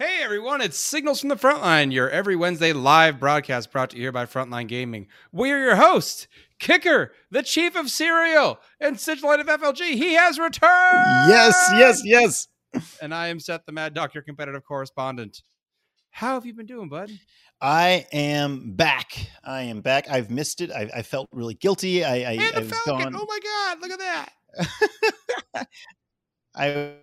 Hey everyone, it's Signals from the Frontline, your every Wednesday live broadcast brought to you here by Frontline Gaming. We are your host, Kicker, the Chief of Cereal, and Sigilite of FLG. He has returned! Yes, yes, yes. And I am Seth, the Mad Doctor competitive correspondent. How have you been doing, bud? I am back. I am back. I've missed it. I, I felt really guilty. I, I, and the Falcon! gone. Oh my god, look at that! I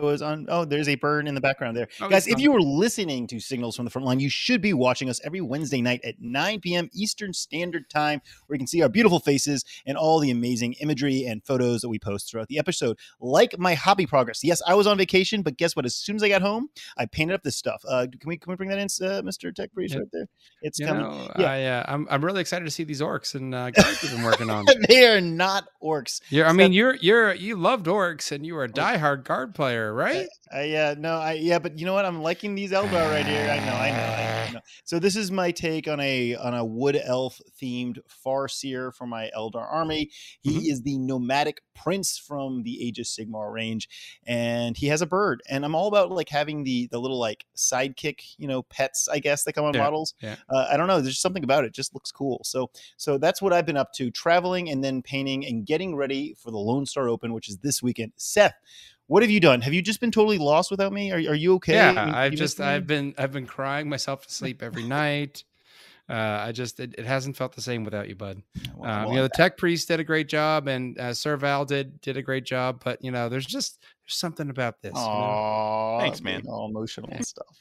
was on. Oh, there's a bird in the background there, Oh, guys. If you were listening to Signals from the Front Line, you should be watching us every Wednesday night at 9 p.m. Eastern Standard Time, where you can see our beautiful faces and all the amazing imagery and photos that we post throughout the episode. Like my hobby progress. Yes, I was on vacation, but guess what? As soon as I got home, I painted up this stuff. Uh, can we can we bring that in, uh, Mr. Tech Priest, Yeah. right there? It's You coming. know, Yeah. I, uh, I'm, I'm really excited to see these orcs and uh, guys you've been working on. they are not orcs. Yeah, I mean, you're you're you loved orcs and you were a diehard guard player, right? I, yeah, no, I yeah, but you know what? I'm liking these Eldar right here. I know, I know, I know. So this is my take on a on a wood elf themed Farseer for my Eldar army. He Mhm. is the nomadic prince from the Age of Sigmar range, and he has a bird. And I'm all about like having the the little like sidekick, you know, pets. I guess that come on Yeah, models. yeah. Uh, I don't know. There's something about it. it. Just looks cool. So so that's what I've been up to: traveling and then painting and getting ready for the Lone Star Open, which is this weekend. Seth. What have you done? Have you just been totally lost without me? Are, are you okay? Yeah, You- I've you just? I've been I've been crying myself to sleep every night. Uh, I just it, it hasn't felt the same without you, bud. Well, Um, well, you know, the tech priest did a great job, and uh, Sir Val did did a great job. But you know, there's just there's something about this. you know? Thanks, man. All emotional and stuff.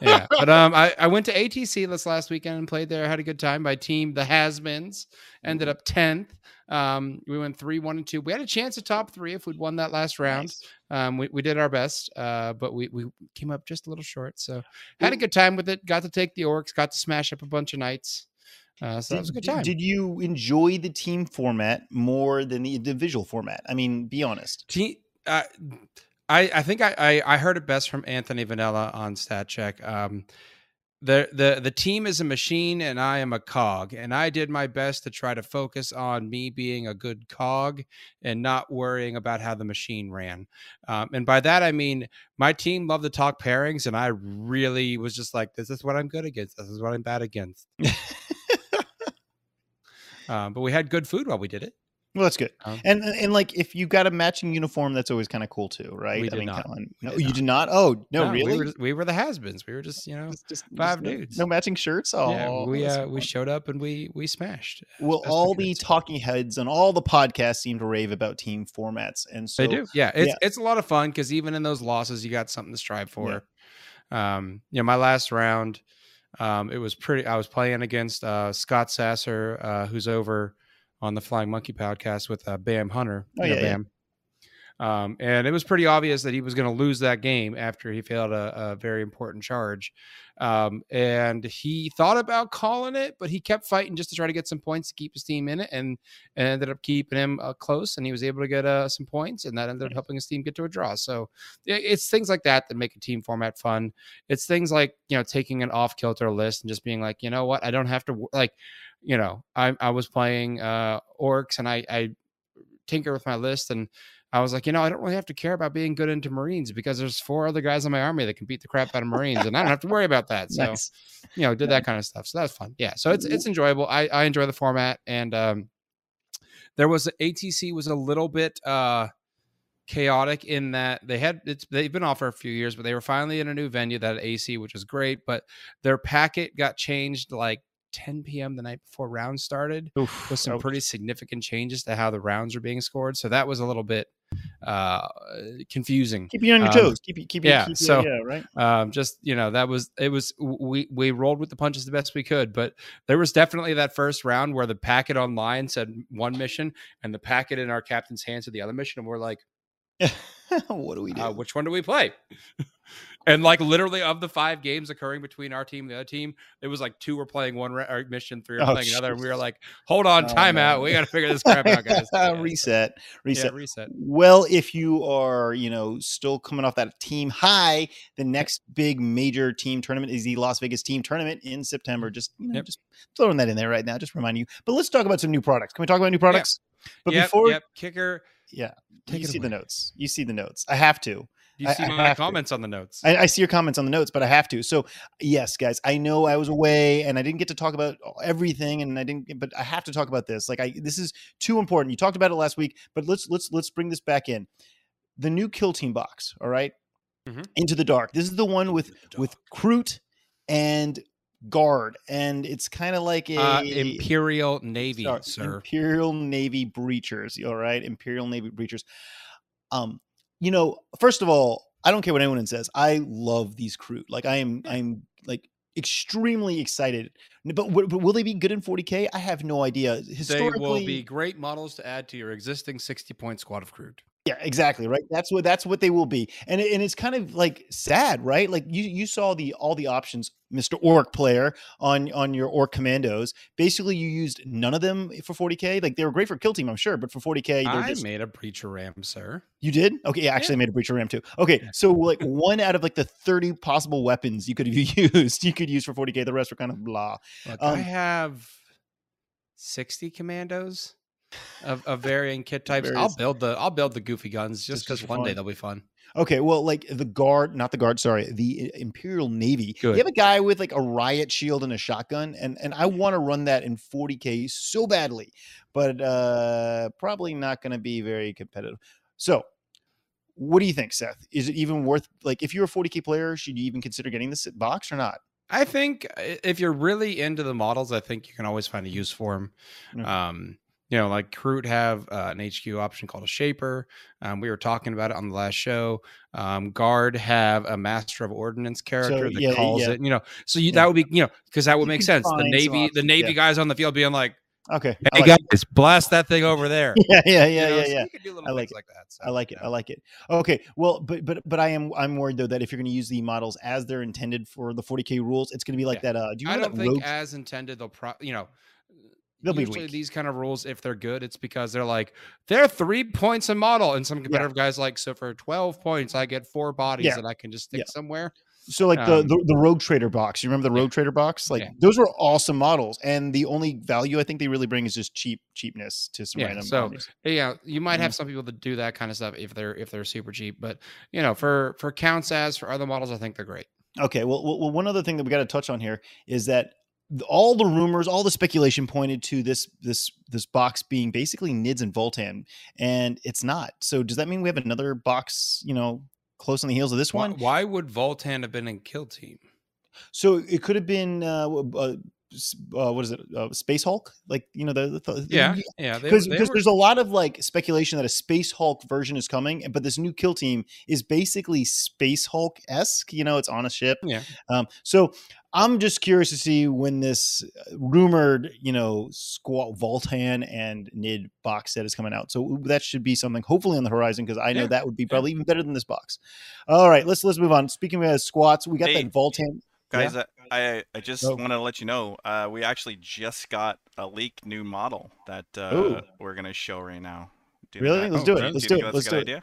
yeah. But um, I, I went to ATC this last weekend and played there. Had a good time. My team, the Hasmins, ended up tenth. Um, we went three, one, and two. We had a chance at top three if we'd won that last round. Nice. Um, we, we did our best, uh, but we, we came up just a little short. So had a good time with it. Got to take the orcs. Got to smash up a bunch of knights. Uh, so that was a good did, time. Did you enjoy the team format more than the individual format? I mean, be honest. Te- uh, I I think I, I I heard it best from Anthony Vanella on Stat Check. Um, the the the team is a machine and I am a cog, and I did my best to try to focus on me being a good cog and not worrying about how the machine ran. Um, and by that I mean my team loved to talk pairings, and I really was just like, this is what I'm good against. This is what I'm bad against. um, but we had good food while we did it. Well, that's good. Um, And and like if you got a matching uniform, that's always kind of cool too, right? We I did mean, not. come on. We No, did you not. did not. Oh no, we really? were, we were the has-beens. We were just you know Just- just- five just dudes. No matching shirts. Oh, yeah, we uh, we showed up and we we smashed. Well, we all the talking heads on all the podcasts seem to rave about team formats, and so they do. Yeah, it's yeah. it's a lot of fun because even in those losses, you got something to strive for. Um, you know, my last round, um, it was pretty. I was playing against uh, Scott Sasser, uh, who's over on the Flying Monkey podcast with uh, Bam Hunter. Oh, yeah, yeah. Bam. Um, and it was pretty obvious that he was going to lose that game after he failed a, a very important charge. Um, and he thought about calling it, but he kept fighting just to try to get some points to keep his team in it, and, and ended up keeping him uh, close, and he was able to get uh, some points, and that ended up helping his team get to a draw. So it- it's things like that that make a team format fun. It's things like you know taking an off kilter list and just being like, you know what, I don't have to like, you know, I I was playing uh orcs and I I tinker with my list and I was like, you know, I don't really have to care about being good into Marines because there's four other guys in my army that can beat the crap out of Marines, and I don't have to worry about that. So, nice. you know, did that kind of stuff. So that's fun. Yeah. So it's it's enjoyable. I I enjoy the format, and um, there was ATC was a little bit uh chaotic in that they had it's they've been off for a few years, but they were finally in a new venue that had AC, which was great. But their packet got changed like 10 p.m. the night before rounds started Oof, with some ouch. pretty significant changes to how the rounds are being scored. So that was a little bit uh confusing. keep you on your um, toes. Keep you keep you yeah, keep you- so- yeah, right. Um just you know, that was it was we we rolled with the punches the best we could, but there was definitely that first round where the packet online said one mission and the packet in our captain's hands said the other mission, and we're like, what do we do? uh, which one do we play? and like literally of the five games occurring between our team and the other team, it was like two were playing one or mission, three were Oh, playing another, and we were like, hold on, Oh, timeout, we got to figure this crap out, guys. Yeah, reset, reset. Yeah, reset. Well, if you are, you know, still coming off that team high, the next big major team tournament is the Las Vegas team tournament in September. Mm-hmm. Just, you know, Yep. just throwing that in there right now, just remind you. But let's talk about some new products. Can we talk about new products? But yep, before, yep, kicker. yeah, you see the notes. You see the notes. I have to. You see I my have to. comments on the notes. I, I see your comments on the notes, but I have to. So, yes, guys, I know I was away and I didn't get to talk about everything, and I didn't, but I have to talk about this. Like, I this is too important. You talked about it last week, but let's let's let's bring this back in. The new Kill Team box, all right? mm-hmm. Into the Dark. This is the one with with Kroot and Guard, and it's kind of like a uh, Imperial Navy, Sorry, sir. Imperial Navy breachers. All right, Imperial Navy breachers. Um, you know, first of all, I don't care what anyone says. I love these Kroot. Like, I am, hmm. I'm like extremely excited. But, w- but will they be good in 40k? I have no idea. They Historically, will be great models to add to your existing 60 point squad of Kroot. Yeah, exactly right. That's what that's what they will be, and it- and it's kind of like sad, right? Like you you saw the all the options, Mister Orc player on on your Orc commandos. Basically, you used none of them for 40k. Like they were great for kill team, I'm sure, but for 40k, they're I just made a breacher ram, sir. You did? Okay, yeah, actually I made a breacher ram too. Okay, so like one out of like the 30 possible weapons you could have used, you could use for 40k. The rest were kind of blah. Look, Um, I have 60 commandos of, of varying kit types. I'll build the I'll build the goofy guns just because one day they'll be fun. Okay, well, like the guard, not the guard, sorry, the Imperial Navy. Good. You have a guy with like a riot shield and a shotgun, and and I want to run that in 40k so badly, but uh probably not going to be very competitive. So, what do you think, Seth? Is it even worth like if you're a 40k player, should you even consider getting this box or not? I think if you're really into the models, I think you can always find a use for them. Mm. Um, you know, like Kroot have uh, an HQ option called a Shaper. Um, we were talking about it on the last show. Um, Guard have a Master of Ordnance character that yeah, calls yeah. it. You know, so you, Yeah. that would be you know because that would You make sense. The Navy, the Navy guys on the field being like, Okay, I "Hey like it. blast that thing over there." yeah, yeah, You yeah, know, yeah, so yeah. You I like things like that. So, I like it. you I like it. Okay. Well, but but but I am I'm worried though that if you're going to use the models as they're intended for the 40k rules, it's going to be like that. Uh, do you I don't think rogue? as intended they'll pro you know They'll usually these kind of rules if they're good it's because they're like they're three points a model and some competitive guys like so for 12 points i get four bodies Yeah. that i can just stick Yeah. somewhere So like the, um, the the Rogue Trader box. You remember the Yeah. Rogue Trader box? Like Yeah. those were awesome models, and the only value I think they really bring is just cheap cheapness to some Yeah, random. so- armies. yeah you might Mhm. have some people that do that kind of stuff if they're if they're super cheap but you know for for counts as for other models i think they're great Okay. Well, well, one other thing that we got to touch on here is that th- all the rumors, all the speculation pointed to this this this box being basically Nids and Votann, and it's not. So does that mean we have another box? You know, close on the heels of this why, one? why would Votann have been in kill team So it could have been uh, uh, uh, what is it? Uh, Space Hulk? Like you know the, the, the yeah yeah because were- there's a lot of like speculation that a Space Hulk version is coming, but this new kill team is basically Space Hulk esque. You know, it's on a ship. yeah Um, so I'm just curious to see when this uh, rumored, you know, Squat Votann and Nid box set is coming out. So that should be something hopefully on the horizon because I know Yeah, that would be probably even better than this box. All right, let's let's move on. Speaking of squats, we got Hey, that Votann. Guys, uh, I I just Oh. wanted to let you know uh, we actually just got a leaked new model that uh, Ooh. we're gonna show right now. Do Really? that- Let's Oh, do it. Let's do it. Let's do it.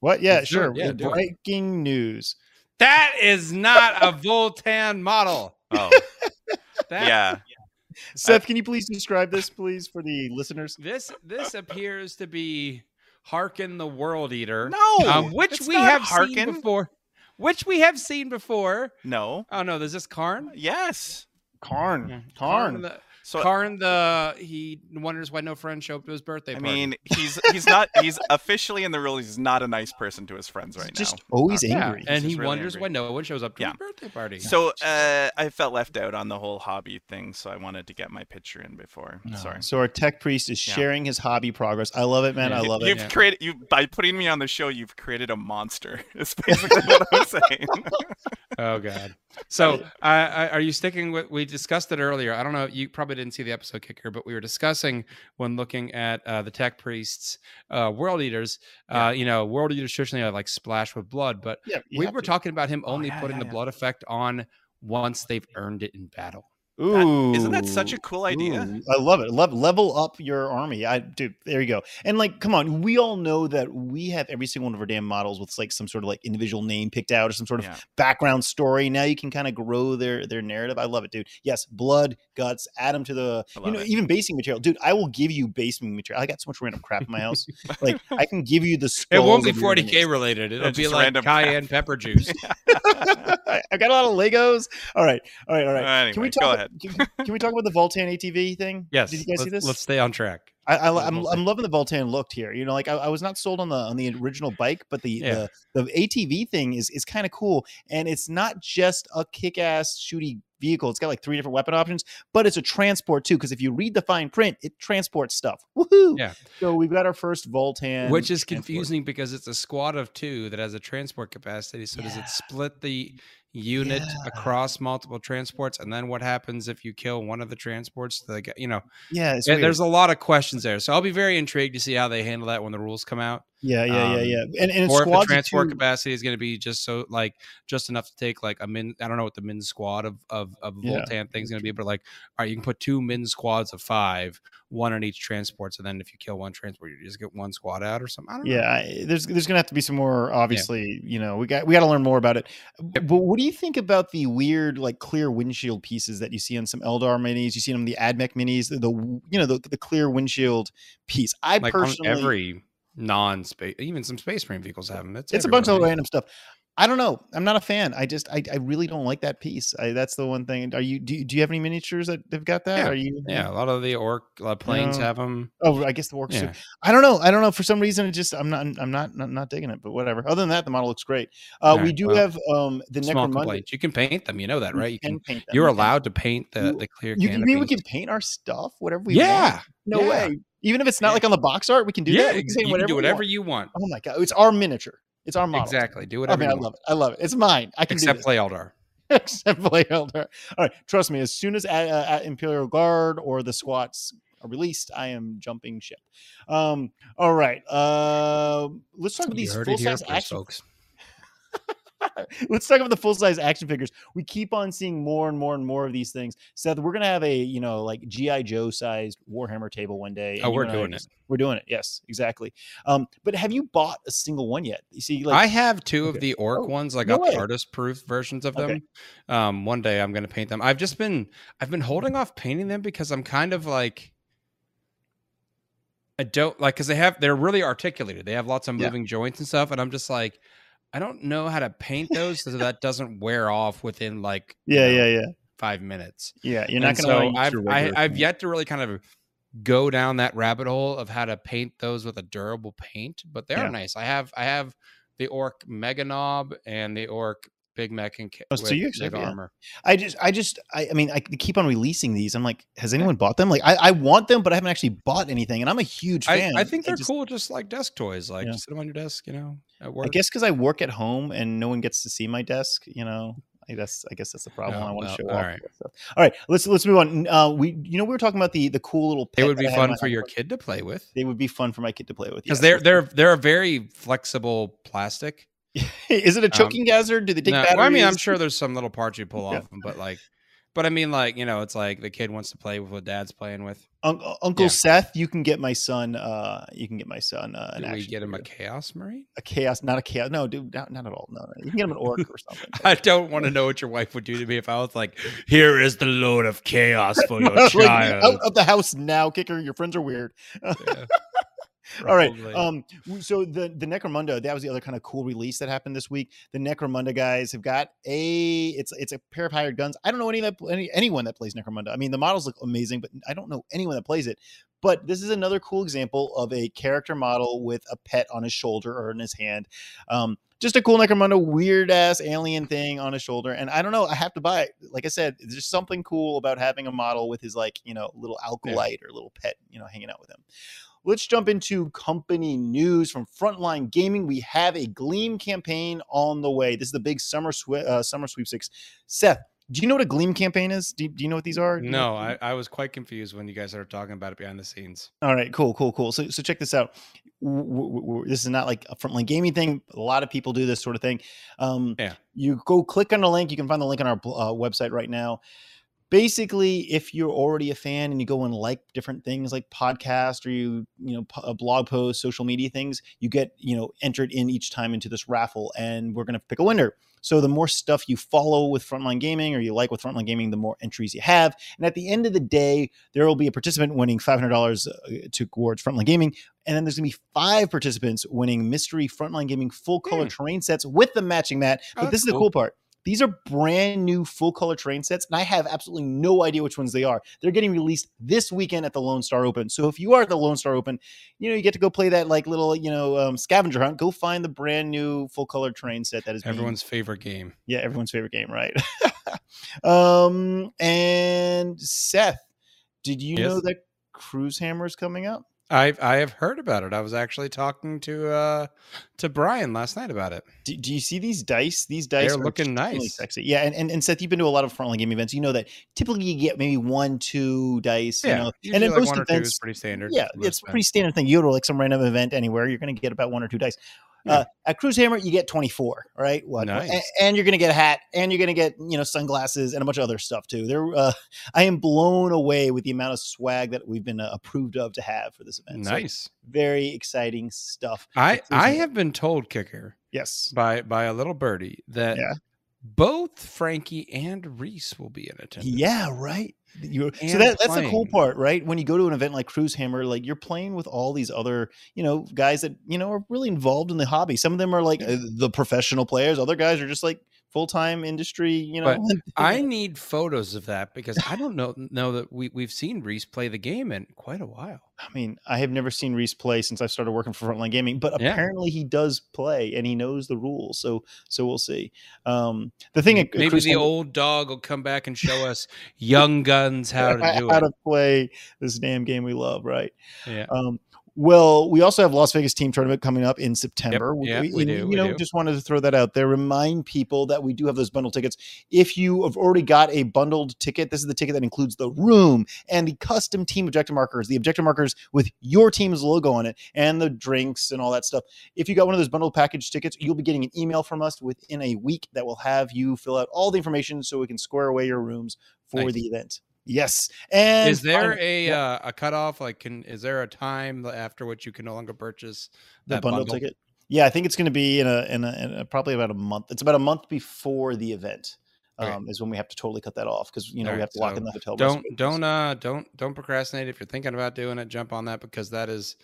What? Yeah, Let's sure. Yeah, do it. Breaking news. that is not a Votann model Oh, that, yeah. Seth, can you please describe this, please, for the listeners? This this appears to be Kharn the World Eater, No, um, which we not have seen Kharn. before. Which we have seen before. No. Oh no, is this Kharn? Yes. Kharn. Yeah, Kharn. the So Kharn the he wonders why no friend show up to his birthday I party. mean, he's he's not he's officially in the rule. He's not a nice person to his friends right just now. Just always yeah, angry. and he really wonders angry. why no one shows up to Yeah. his birthday party. So uh, I felt left out on the whole hobby thing, so I wanted to get my picture in before. Sorry. So our tech priest is Yeah. sharing his hobby progress. I love it, man. I Yeah. love it. You've created you by putting me on the show. You've created a monster. Is basically what I'm saying. oh god. So I, I, are you sticking with? We discussed it earlier. I don't know. You probably didn't see the episode kicker, but we were discussing when looking at uh, the tech priests, uh, world eaters. Uh, you know, world eaters traditionally are like splash with blood, but Yeah, we were to. talking about him Oh, only yeah, putting yeah, the yeah. blood effect on once they've earned it in battle. Ooh, isn't that such a cool idea? Ooh, I love it. Love level up your army. I dude, there you go. And like, come on, we all know that we have every single one of our damn models with like some sort of like individual name picked out or some sort of Yeah. background story. Now you can kind of grow their their narrative. I love it, dude. Yes, blood, guts, add them to the you know it. even basing material, dude. I will give you basing material. I got so much random crap in my house. like I can give you the. It won't be skulls of your 40k related. It'll Yeah, be like random cayenne pepper juice. I got a lot of Legos. All right, all right, all right. Anyway, can we go talk? ahead. Can, can we talk about the Votann ATV thing? yes. Did you guys see let's- this? Let's stay on track. I, I, I'm, I'm loving the Votann look here. You know, like I, I was not sold on the on the original bike, but the Yeah. the, the ATV thing is is kind of cool, and it's not just a kick ass shooty vehicle. It's got like three different weapon options, but it's a transport too. Because if you read the fine print, it transports stuff. Woohoo! Yeah. So we've got our first Votann, Which is transport. confusing because it's a squad of two that has a transport capacity. So does it split the unit Yeah. across multiple transports? And then what happens if you kill one of the transports? The you know, Yeah, it's yeah, weird. there's a lot of questions there. So I'll be very intrigued to see how they handle that when the rules come out. Yeah, yeah, yeah, um, yeah. And and or if the transport two- capacity is going to be just so like just enough to take like a min. I don't know what the min squad of of, of Yeah. Votann thing's going to be, but like, all right, you can put two min squads of five, one on each transport. So then if you kill one transport, you just get one squad out or something. I don't know. Yeah, I, there's there's gonna have to be some more. Obviously, you know, we got we got to learn more about it. Yep. But what do you think about the weird, like clear windshield pieces that you see on some Eldar minis? You see them in the AdMech minis, the, the you know the, the clear windshield piece. I like on personally, every non-space, even some space marine vehicles have them. It's, it's a bunch of random stuff. I don't know. I'm not a fan. I just I, I really don't like that piece. I, that's the one thing. Are you do, you do you have any miniatures that they've got that? Yeah. Are you Yeah, a lot of the orc uh, planes No. have them. Oh, I guess the orcs. too. I don't know. I don't know. For some reason, it just I'm not I'm not not, not digging it. But whatever. Other than that, the model looks great. Uh, we do well, have um the small. You can paint them. You know that, right? You can. paint them. You're allowed to paint the You- the clear. You, you mean we can paint our stuff, whatever we want? Yeah. No yeah. way. Even if it's not like on the box art, we can do yeah, that. We can you can do whatever want. you want. Oh my god, it's our miniature. It's our model. Exactly. Do whatever. I mean, you I love it. I love it. It's mine. I can Except do play Eldar. Except play Eldar. All right, trust me. As soon as at, uh, at Imperial Guard or the squats are released, I am jumping ship. Um. All right. Uh, let's talk about You these full size action folks. Let's talk about the full size action figures. We keep on seeing more and more and more of these things. Seth, we're gonna have a you know like GI Joe sized Warhammer table one day. Oh, we're and I are doing it. We're doing it. Yes, exactly. Um, but have you bought a single one yet? You see, like I have two okay. of the orc Oh, ones. I no got the artist proof versions of Okay. them. Um, one day I'm going to paint them. I've just been I've been holding off painting them because I'm kind of like I don't like because they have they're really articulated. They have lots of Yeah. moving joints and stuff, and I'm just like I don't know how to paint those so that doesn't wear off within like you yeah, know, yeah, yeah, five minutes. yeah. You're not And gonna. so I've I, I've yet to really kind of go down that rabbit hole of how to paint those with a durable paint, but they Yeah. are nice. I have I have the orc Meganob and the orc Big Mek and ca- Oh, so you actually yeah. armor. I just, I just, I, I mean, I keep on releasing these. I'm like, has anyone bought them? Like, I, I want them, but I haven't actually bought anything, and I'm a huge I, fan. I think they're just- cool, just like desk toys. Like Yeah. just sit them on your desk, you know, at work. I guess because I work at home and no one gets to see my desk, you know. I guess I guess that's the problem. Oh, I want well, to show all off. right. All right, let's let's move on. Uh, we you know we were talking about the the cool little. they pet would be I fun for your kid to play with It would be fun for my kid to play with because they're they're they're a very flexible plastic. Is it a um, choking hazard? Do they take No, batteries? well, I mean, I'm sure there's some little parts you pull off them, but like, but I mean, like you know, it's like the kid wants to play with what dad's playing with. Un- Uncle Yeah. Seth, you can get my son. Uh, you can get my son uh, an we get him a chaos marine? a chaos, not a chaos. No, dude, not, not at all. No, no, you can get him an orc or something. I don't want to know what your wife would do to me if I was like, "Here is the load of chaos for your Like, child." out of the house now, kicker. Your friends are weird. Yeah, All right. Um. So the the Necromunda that was the other kind of cool release that happened this week. The Necromunda guys have got a it's it's a pair of hired guns. I don't know any that any anyone that plays Necromunda. I mean, the models look amazing, but I don't know anyone that plays it. But this is another cool example of a character model with a pet on his shoulder or in his hand. Um, just a cool Necromunda, weird ass alien thing on his shoulder. And I don't know, I have to buy it. Like I said, there's something cool about having a model with his like, you know, little alkalite or little pet, you know, hanging out with him. Let's jump into company news from Frontline Gaming. We have a Gleam campaign on the way. This is the big summer swe- uh, summer sweepstakes. Seth, do you know what a Gleam campaign is? Do you, do you know what these are? No, I, I was quite confused when you guys started talking about it behind the scenes. All right, cool, cool, cool. So, so check this out. W- this is not like a frontline gaming thing. A lot of people do this sort of thing. Um, Yeah. You go click on the link. You can find the link on our uh, website right now. Basically if you're already a fan and you go and like different things like podcast or you you know a blog post social media things you get you know entered in each time into this raffle and we're going to pick a winner. So the more stuff you follow with frontline gaming or you like with frontline gaming the more entries you have. And at the end of the day there will be a participant winning $500 uh, towards frontline gaming. And then there's going to be five participants winning mystery frontline gaming full color Hmm. terrain sets with the matching mat. Oh, but this that's is the cool. cool part these are brand new full color terrain sets, and I have absolutely no idea which ones they are. They're getting released this weekend at the Lone Star Open. So if you are at the Lone Star Open, you know you get to go play that like little you know um, scavenger hunt. Go find the brand new full color terrain set that is being- Everyone's favorite game. yeah everyone's favorite game, right? um, and Seth, did you know that Cruise Hammer is coming up? I've I have heard about it. I was actually talking to uh to Brian last night about it. Do, do you see these dice? These dice They're are looking nice. sexy. Yeah, and, and and Seth, you've been to a lot of frontline game events. You know that typically you get maybe one, two dice. you know, usually and in like most one or two events, is pretty standard. yeah, it's a pretty standard thing. You go to like some random event anywhere, you're going to get about one or two dice. Uh, at Cruise Hammer, you get 24, right? What? Nice. And, you're going to get a hat, and you're going to get you know sunglasses and a bunch of other stuff too. There, uh, I am blown away with the amount of swag that we've been uh, approved of to have for this event. So, Nice. very exciting stuff. I I have been told, kicker, Yes. by by a little birdie that Yeah. both Frankie and Reese will be in attendance. Yeah, right. You so that that's the cool part, right? When you go to an event like Cruise Hammer, like you're playing with all these other, you know, guys that you know are really involved in the hobby. Some of them are like uh, the professional players. Other guys are just like full time industry. You know, But I need photos of that because I don't know know that we we've seen Reese play the game in quite a while. I mean, I have never seen Reese play since I started working for Frontline Gaming, but Yeah. apparently he does play and he knows the rules. So, so we'll see. Um, the thing, Maybe Cruise the old dog will come back and show us young guns how to do how it. How to play this damn game we love, right? Yeah. Um, well, we also have Las Vegas team tournament coming up in September. yeah, we and, do, You we know, do. just wanted to throw that out there. Remind people that we do have those bundle tickets. If you have already got a bundled ticket, this is the ticket that includes the room and the custom team objective markers, the objective markers with your team's logo on it, and the drinks and all that stuff. If you got one of those bundled package tickets, you'll be getting an email from us within a week that will have you fill out all the information so we can square away your rooms for Nice. the event. Yes. And is there finally- a yeah. uh, a cutoff? Like, can is there a time after which you can no longer purchase the that bundle, ticket. Yeah, I think it's going to be in a, in a in a probably about a month. It's about a month before the event. Um, is when we have to totally cut that off because you know we have to lock in the hotel. Don't don't uh don't don't procrastinate if you're thinking about doing it. Jump on that because that is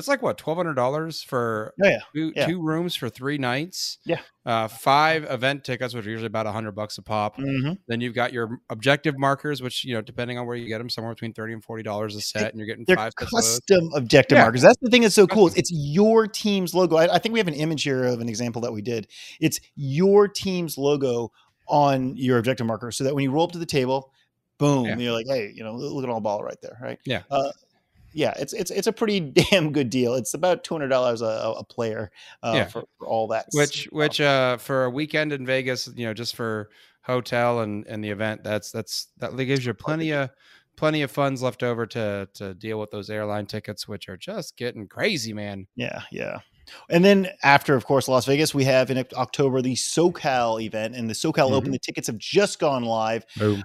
it's like what twelve hundred dollars for Oh, yeah, two, yeah. two rooms for three nights. Yeah. uh, five event tickets, which are usually about a hundred bucks a pop. Mhm. Then you've got your objective markers, which you know, depending on where you get them, somewhere between thirty and forty dollars a set, and you're getting They're five custom objective Yeah. markers. That's the thing that's so cool. It's your team's logo. I, I think we have an image here of an example that we did. It's your team's logo on your objective marker, so that when you roll up to the table, boom, Yeah. you're like, hey, you know, look at all ball right there, right? Yeah. Uh, yeah, it's it's it's a pretty damn good deal. It's about two hundred dollars a, a player uh, Yeah. for, for all that. Which stuff. which uh for a weekend in Vegas, you know, just for hotel and and the event, that's that's that gives you plenty of plenty of funds left over to to deal with those airline tickets, which are just getting crazy, man. Yeah, yeah. And then after, of course, Las Vegas, we have in October the SoCal event, and the SoCal Open. The tickets have just gone live.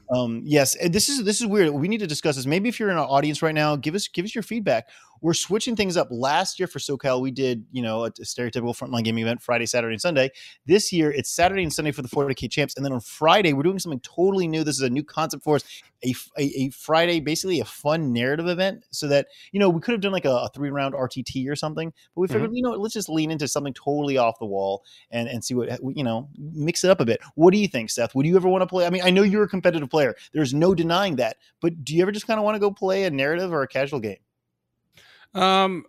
Um, yes, and this is this is weird. We need to discuss this. Maybe if you're in our audience right now, give us give us your feedback. We're switching things up. Last year for SoCal, we did you know a, a stereotypical frontline gaming event Friday, Saturday, and Sunday. This year, it's Saturday and Sunday for the 40k champs, and then on Friday, we're doing something totally new. This is a new concept for us—a Friday, basically a fun narrative event, so that you know we could have done like a, a three round RTT or something, but we figured mm-hmm. you know let's just lean into something totally off the wall and and see what you know mix it up a bit. What do you think, Seth? Would you ever want to play? I mean, I know you're a competitive player. There's no denying that, but do you ever just kind of want to go play a narrative or a casual game? Um,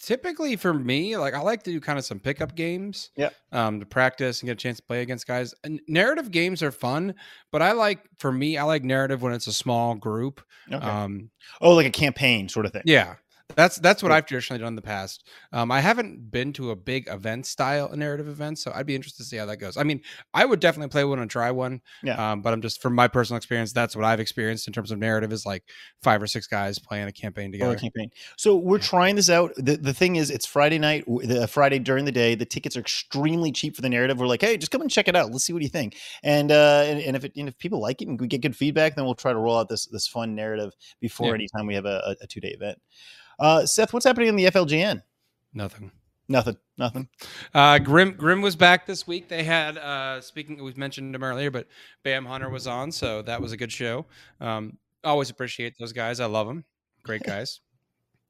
typically for me, like I like to do kind of some pickup games. Yeah. Um, to practice and get a chance to play against guys. And narrative games are fun, but I like for me, I like narrative when it's a small group. Okay. Um, oh, like a campaign sort of thing. yeah. That's that's what I've traditionally done in the past. Um, I haven't been to a big event style narrative event, so I'd be interested to see how that goes. I mean, I would definitely play one and try one. Yeah. Um, but I'm just from my personal experience, that's what I've experienced in terms of narrative is like five or six guys playing a campaign together. a campaign. So we're Yeah. trying this out. The, the thing is, it's Friday night, the Friday during the day. The tickets are extremely cheap for the narrative. We're like, hey, just come and check it out. Let's see what you think. And uh, and, and if it, and if people like it and we get good feedback, then we'll try to roll out this this fun narrative before Yeah. any time we have a, a, two day event. Uh, Seth, what's happening in the FLGN? Nothing. Nothing. Nothing. Uh, Grim Grim was back this week. They had uh, speaking. We've mentioned him earlier, but Bam Hunter was on, so that was a good show. Um, always appreciate those guys. I love them. Great guys.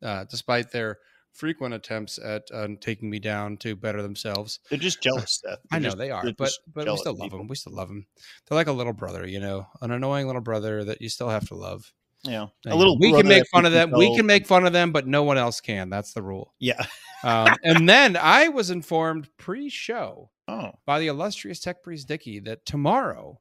Uh, despite their frequent attempts at uh, taking me down to better themselves. They're just jealous, Seth. I They're know just- they are, but but we still love people. them. We still love them. They're like a little brother, you know, an annoying little brother that you still have to love. You a little. we can make fun of them. We can make fun of them, but no one else can. That's the rule. Yeah. Um, and then I was informed pre-show Oh. by the illustrious Tech priest Dicky that tomorrow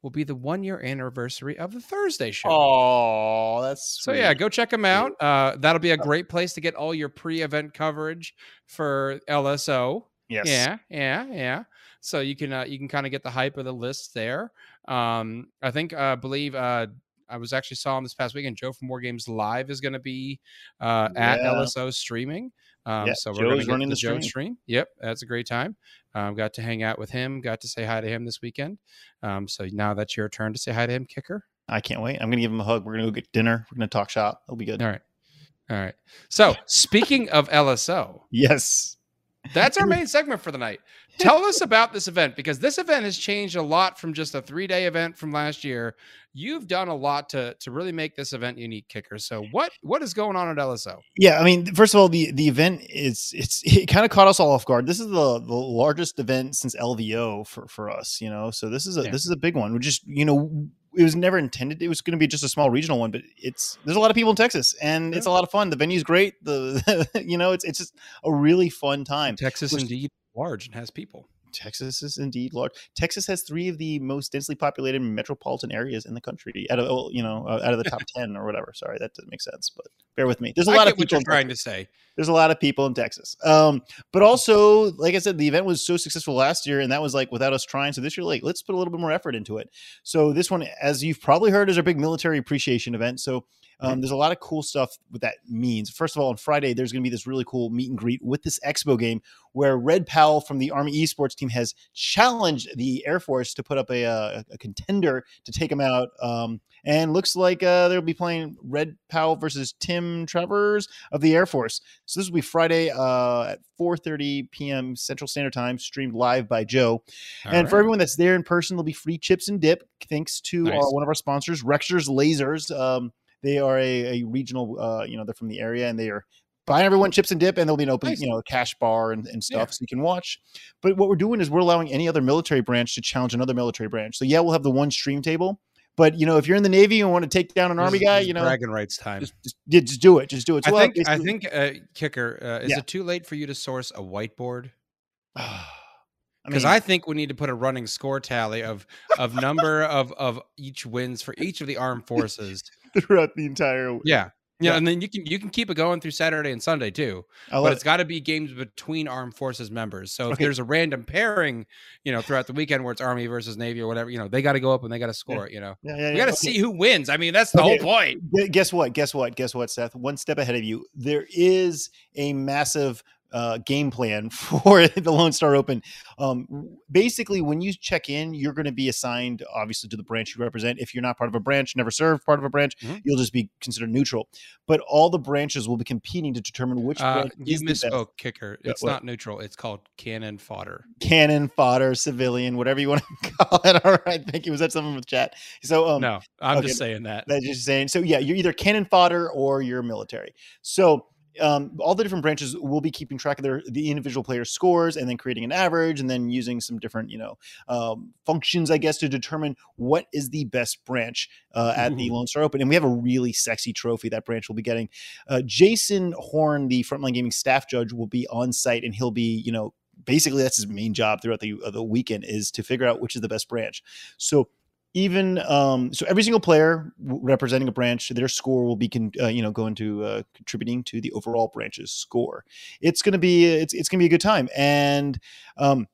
will be the one year anniversary of the Thursday show. Oh, that's So yeah, go check them out. Uh, that'll be a great place to get all your pre-event coverage for LSO. Yes. Yeah, yeah, yeah. So you can uh, you can kind of get the hype of the list there. Um, I think uh, believe uh, I was actually saw him this past weekend. Joe from War Games Live is going to be uh, at Yeah. LSO streaming. Um, Yeah, so we're going Joe's to running the the Joe stream. stream. Yep, that's a great time. Um, got to hang out with him. Got to say hi to him this weekend. Um, so now that's your turn to say hi to him, kicker. I can't wait. I'm gonna give him a hug. We're gonna go get dinner. We're gonna talk shop. It'll be good. All right, all right. So speaking of LSO, Yes. That's our main segment for the night. Tell us about this event because this event has changed a lot from just a three day event from last year. You've done a lot to to really make this event unique, kicker. So what what is going on at LSO? Yeah, I mean, first of all, the the event is it's it kind of caught us all off guard. This is the the largest event since LVO for for us, you know. So this is a Yeah. this is a big one. We just you know it was never intended. It was going to be just a small regional one, but it's there's a lot of people in Texas, and it's a lot of fun. The venue's great. The you know it's it's just a really fun time. Texas Which- indeed large and has people. Texas is indeed large. Texas has three of the most densely populated metropolitan areas in the country. Out of you know, out of the top ten or whatever. Sorry, that doesn't make sense, but bear with me. There's a I lot of people. trying to say. There's a lot of people in Texas. Um, but also, like I said, the event was so successful last year, and that was like without us trying. So this year, like, let's put a little bit more effort into it. So this one, as you've probably heard, is our big military appreciation event. So um, there's a lot of cool stuff what that means. First of all, on Friday, there's going to be this really cool meet and greet with this expo game where Red Powell from the Army esports team has challenged the Air Force to put up a, uh, a contender to take them out. Um, and looks like uh, they'll be playing Red Powell versus Tim Travers of the Air Force. So this will be Friday uh, at 4:30 p.m. Central Standard Time, streamed live by Joe. All and for everyone that's there in person, there'll be free chips and dip, thanks to Nice. uh, one of our sponsors, Rexer's Lasers. Um, they are a, a regional, uh, you know, they're from the area, and they are buying everyone chips and dip, and there'll be an open, Nice. you know, cash bar and, and stuff, Yeah. so you can watch. But what we're doing is we're allowing any other military branch to challenge another military branch. So yeah, we'll have the one stream table. But you know, if you're in the Navy and want to take down an This Army is- guy, you know, bragging rights time. just, just, just do it. Just do it. I So, uh, think I basically- think uh, kicker uh, is Yeah. it too late for you to source a whiteboard? I because mean, I think we need to put a running score tally of of number of of each wins for each of the armed forces. Throughout the entire. Yeah. Yeah, Yeah. and then you can you can keep it going through Saturday and Sunday too. I'll but it's got to be games between armed forces members. So if Okay. there's a random pairing, you know, throughout the weekend where it's Army versus Navy or whatever, you know, they got to go up and they got to score it. You know, yeah, yeah, we got to okay. see who wins. I mean, that's the Okay. whole point. Guess what? Guess what? Guess what, Seth? One step ahead of you. There is a massive uh, game plan for the Lone Star Open. Um, basically, when you check in, you're going to be assigned, obviously, to the branch you represent. If you're not part of a branch, never served part of a branch, Mhm. you'll just be considered neutral. But all the branches will be competing to determine which Uh, branch you is the best. misspoke, kicker. It's what? not neutral. It's called cannon fodder. cannon fodder, civilian, whatever you want to call it. All right, thank you. Was that something with chat? So, um, no, I'm okay. just saying that. That's just saying. So yeah, you're either cannon fodder or you're military. So um, all the different branches will be keeping track of their the individual player scores and then creating an average and then using some different you know um, functions, I guess, to determine what is the best branch uh, at the Lone Star Open. And we have a really sexy trophy that branch will be getting. Uh, Jason Horn, the Frontline Gaming staff judge, will be on site and he'll be you know basically that's his main job throughout the uh, the weekend is to figure out which is the best branch. So even um, so every single player representing a branch their score will be con- uh, you know going to uh, contributing to the overall branch's score. It's going to be it's, it's going to be a good time. And um,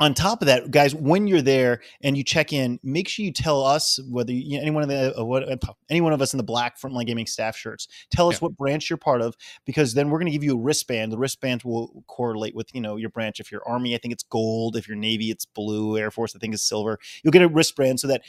on top of that, guys, when you're there and you check in, make sure you tell us whether you, any one of the uh, what uh, any one of us in the black frontline gaming staff shirts. Tell us Yeah. what branch you're part of, because then we're going to give you a wristband. The wristband will correlate with you know your branch. If you're Army, I think it's gold. If you're Navy, it's blue. Air Force, I think is silver. You'll get a wristband so that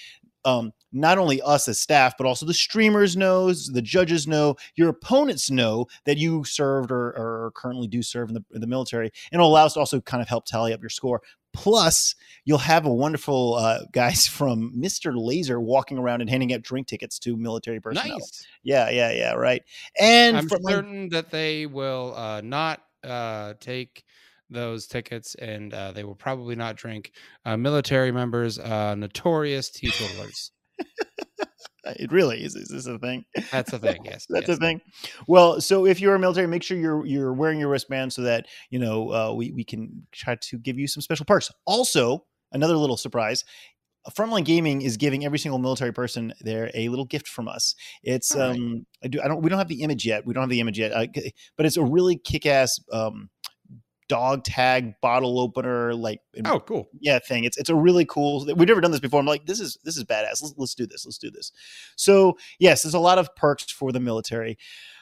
um, not only us as staff, but also the streamers knows, the judges know, your opponents know that you served or, or currently do serve in the, in the military, and it'll allow us to also kind of help tally up your score. Plus, you'll have a wonderful uh, guys from Mister Laser walking around and handing out drink tickets to military personnel. Nice. Yeah, yeah, yeah, right. And I'm certain that they will uh, not uh, take those tickets, and uh, they will probably not drink uh, military members' uh, notorious teetotalers. it really is. Is this a thing? That's a thing. Yes, That's yes. a thing. Well, so if you're a military, make sure you're you're wearing your wristband so that you know uh, we we can try to give you some special perks. Also, another little surprise. Frontline Gaming is giving every single military person there a little gift from us. It's right. um I do I don't we don't have the image yet. We don't have the image yet. Uh, but it's a really kick-ass um dog tag bottle opener like Oh, cool. yeah thing. It's it's a really cool we've never done this before. I'm like this is this is badass. Let's, let's do this. Let's do this. So yes there's a lot of perks for the military.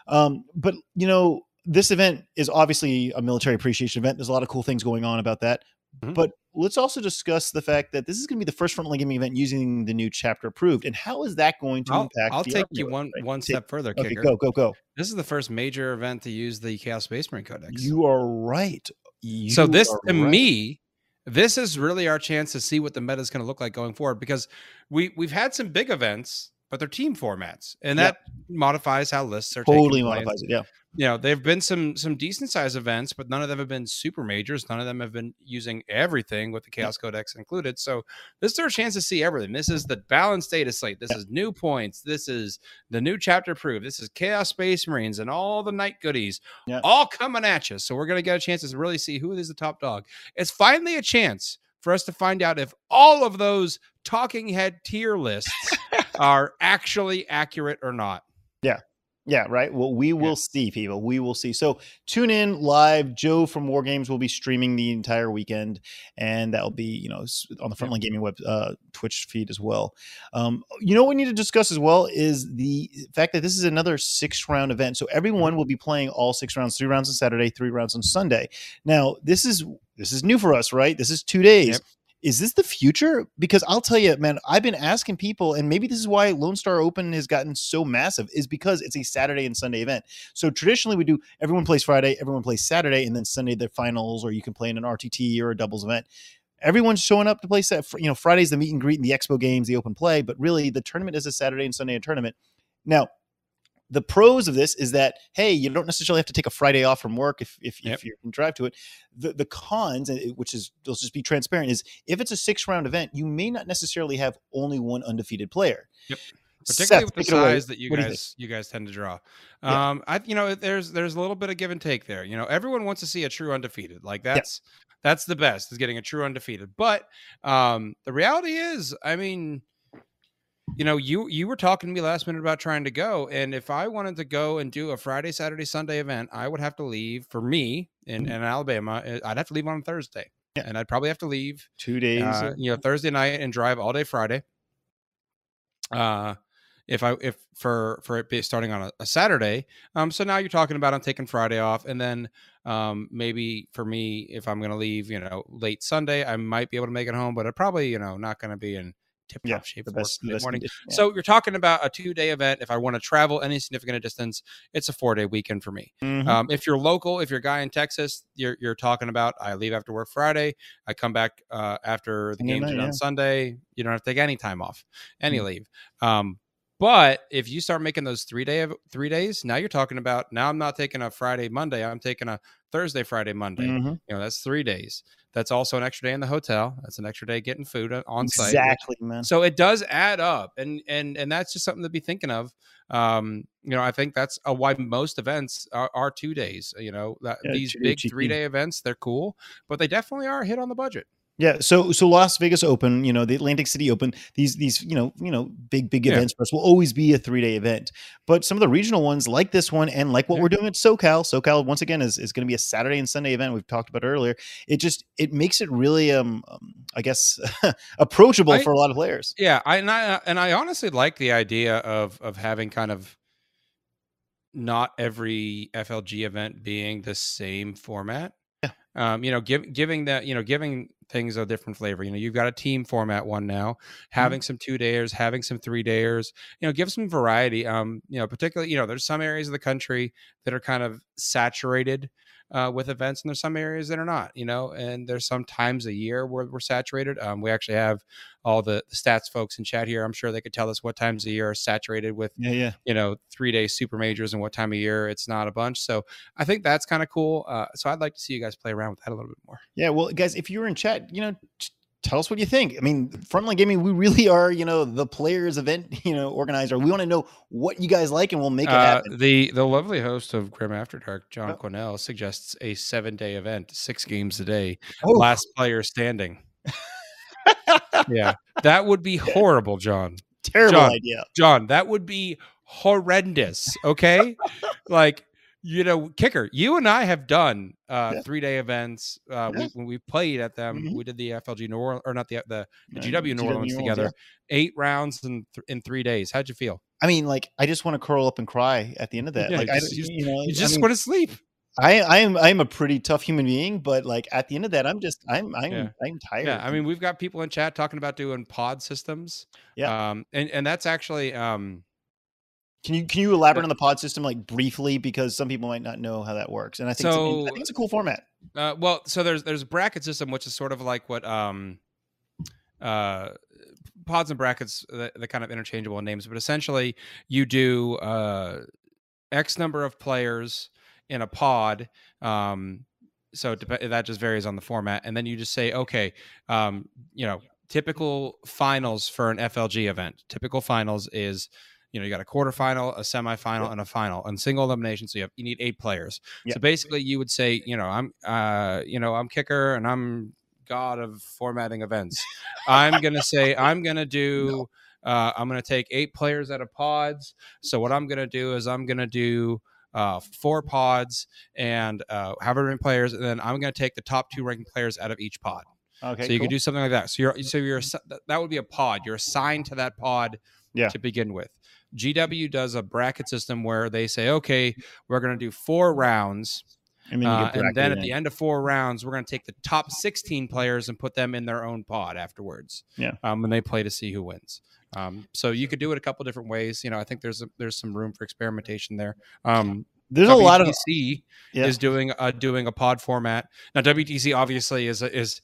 Um, but you know this event is obviously a military appreciation event. There's a lot of cool things going on about that Mhm. but let's also discuss the fact that this is going to be the first frontline gaming event using the new chapter approved and how is that going to I'll, impact I'll take you one right? one Take- step further, okay kicker. go go go This is the first major event to use the Chaos Space Marine Codex. you are right so this to right. me this is really our chance to see what the meta is going to look like going forward because we we've had some big events but they're team formats and Yep. that modifies how lists are totally modifies it yeah you know there've been some some decent size events but none of them have been super majors. None of them have been using everything with the chaos codex included. So this is our chance to see everything. This is the balanced data slate. This is new points. This is the new chapter approved. This is chaos space marines and all the knight goodies Yeah. all coming at you. So we're going to get a chance to really see who is the top dog. It's finally a chance for us to find out if all of those talking head tier lists are actually accurate or not Yeah, right. Well, we will Yeah. see, people. We will see. So tune in live. Joe from War Games will be streaming the entire weekend, and that will be, you know, on the. Frontline Gaming web uh, Twitch feed as well. Um, you know, what we need to discuss as well is the fact that this is another six round event. So everyone will be playing all six rounds: three rounds on Saturday, three rounds on Sunday. Now, this is this is new for us, right? This is two days. Yep. Is this the future? Because I'll tell you, man, I've been asking people, and maybe this is why Lone Star Open has gotten so massive, is because it's a Saturday and Sunday event. So traditionally, we do everyone plays Friday, everyone plays Saturday, and then Sunday the finals, or you can play in an RTT or a doubles event. Everyone's showing up to play set. You know, Friday's the meet and greet and the expo games, the open play, but really the tournament is a Saturday and Sunday tournament. Now, the pros of this is that hey, you don't necessarily have to take a Friday off from work if if, Yep. if you can drive to it. The the cons, which is let's just be transparent, is if it's a six round event, you may not necessarily have only one undefeated player. Yep. Seth, particularly with the take it away. size that you What do you guys you, guys tend to draw. Yeah. Um, I you know there's there's a little bit of give and take there. You know, everyone wants to see a true undefeated. Like that's that's the best is getting a true undefeated. But um, the reality is, I mean, you know, you you were talking to me last minute about trying to go, and if I wanted to go and do a Friday, Saturday, Sunday event, I would have to leave for me in, Mhm. in Alabama. uh, I'd have to leave on Thursday, Yeah. and I'd probably have to leave Two days. uh, you know Thursday night and drive all day Friday. Uh, if I if for for it be starting on a, a Saturday, um, so now you're talking about I'm taking Friday off, and then um maybe for me if I'm gonna leave, you know, late Sunday, I might be able to make it home, but I'm probably you know not gonna be in tip top yeah, shape the for best, the best morning. yeah. So you're talking about a two day event. If I want to travel any significant distance, it's a four day weekend for me. Mhm. Um, if you're local, if you're a guy in Texas, you're you're talking about I leave after work Friday, I come back uh, after the games night, are done. Sunday. You don't have to take any time off, any Mm. leave. Um, but if you start making those three day three days, now you're talking about now I'm not taking a Friday Monday, I'm taking a Thursday Friday Monday. Mhm. You know that's three days. That's also an extra day in the hotel. That's an extra day getting food on- on site. Exactly, man. so it does add up and and and that's just something to be thinking of um you know i think that's uh, why most events are, are two days you know that Yeah, these big three day events they're cool but they definitely are a hit on the budget Yeah, so so Las Vegas Open, you know, the Atlantic City Open, these these you know you know big big Yeah. events for us will always be a three day event. But some of the regional ones, like this one, and like what Yeah. we're doing at SoCal, SoCal once again is, is going to be a Saturday and Sunday event. We've talked about earlier. It just it makes it really um, um I guess approachable I- for a lot of players. Yeah, I and I and I honestly like the idea of of having kind of not every FLG event being the same format. Yeah. Um, you know, give, giving that, you know, giving things a different flavor. You know, you've got a team format one now, having some two dayers, having some three dayers, you know, give some variety. Um, you know, particularly, you know, there's some areas of the country that are kind of saturated uh, with events, and there's some areas that are not, you know, and there's some times a year where we're saturated. Um, we actually have all the, the stats folks in chat here. I'm sure they could tell us what times a year are saturated with Yeah, yeah. you know three day super majors and what time of year it's not a bunch so i think that's kind of cool uh, so i'd like to see you guys play around with that a little bit more Yeah, well, guys, if you were in chat, you know, t- tell us what you think. I mean, Frontline Gaming, we really are, you know, the players event, you know, organizer. We want to know what you guys like, and we'll make it uh, happen. the the lovely host of grim after dark john Oh. cornell suggests a seven day event six games a day Oh. last player standing yeah that would be horrible john Terrible John. idea. john that would be horrendous okay like you know kicker you and i have done uh Yeah. three day events uh Yeah. we, when we played at them Mhm. we did the flg new orleans or not the the, the Uh, gw new orleans together yeah. eight rounds in th- in three days how'd you feel I mean, like, I just want to curl up and cry at the end of that. Yeah, like, you I, just- you, you know, you I just mean, want to sleep I, I am, I am a pretty tough human being, but like at the end of that, I'm just, I'm, I'm, Yeah. I'm tired. yeah i mean we've got people in chat talking about doing pod systems Yeah. um and and that's actually um can you, can you elaborate on the pod system like briefly because some people might not know how that works, and I think, it's, I think it's a cool format. Uh, well, so there's there's a bracket system, which is sort of like what um, uh, pods and brackets, the, the kind of interchangeable names, but essentially you do uh, X number of players in a pod. Um, so dep- that just varies on the format, and then you just say, okay, um, you know, typical finals for an FLG event. Typical finals is. You know, you got a quarterfinal, a semifinal, and a final, and single elimination. So you have you need eight players. Yeah. So basically, you would say, you know, I'm, uh, you know, I'm kicker and I'm god of formatting events. I'm gonna say I'm gonna do. Uh, I'm gonna take eight players out of pods. So what I'm gonna do is I'm gonna do uh, four pods and uh, however many players, and then I'm gonna take the top two ranking players out of each pod. Okay, so you cool. could do something like that. So you're so you're that- that would be a pod. You're assigned to that pod Yeah. to begin with. GW does a bracket system where they say, okay, we're going to do four rounds, and then, uh, and then at the end of four rounds, we're going to take the top 16 players and put them in their own pod afterwards. Yeah. um, and they play to see who wins. Um, so you could do it a couple different ways. You know, I think there's a, there's some room for experimentation there. Um, there's a lot of WTC Yeah. is doing uh, doing a pod format now. WTC obviously is is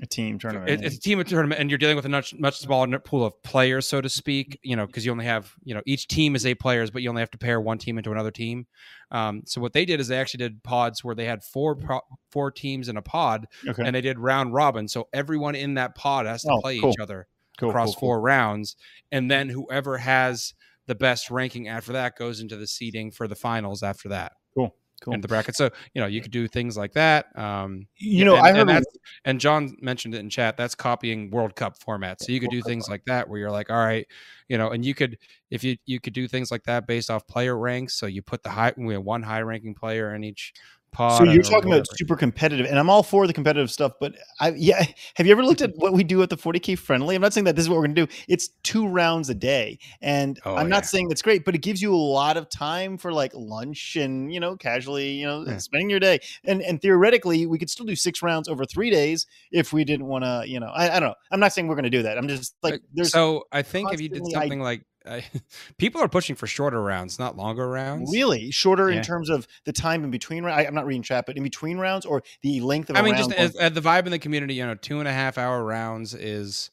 a team tournament. it, it's a team tournament, and you're dealing with a much much smaller pool of players, so to speak. You know, because you only have you know each team is eight players, but you only have to pair one team into another team. Um, so what they did is they actually did pods where they had four pro- four teams in a pod, okay, and they did round robin. So everyone in that pod has to Oh, play cool. each other cool, across cool, cool. four rounds, and then whoever has the best ranking after that goes into the seeding for the finals after that. Cool, cool. In the bracket, so you know you could do things like that. Um, You know, and, I and heard. that's- and John mentioned it in chat. That's copying World Cup format. So you could do things like that where you're like, all right, you know, and you could if you you could do things like that based off player ranks. So you put the high we have one high ranking player in each pod. So you're talking about super competitive, and I'm all for the competitive stuff. But I, yeah, have you ever looked at what we do at the 40k friendly? I'm not saying that this is what we're going to do. It's two rounds a day, and Oh, I'm not yeah. saying that's great, but it gives you a lot of time for like lunch and you know casually, you know, Yeah. spending your day. And and theoretically, we could still do six rounds over three days if we didn't want to. You know, I, I don't know. I'm not saying we're going to do that. I'm just like there's so I think if you did constantly I- something like I, people are pushing for shorter rounds, not longer rounds. really shorter Yeah. in terms of the time in between. I, I'm not reading chat, but in between rounds or the length of. a I mean, just as, as the vibe in the community, you know, two and a half hour rounds is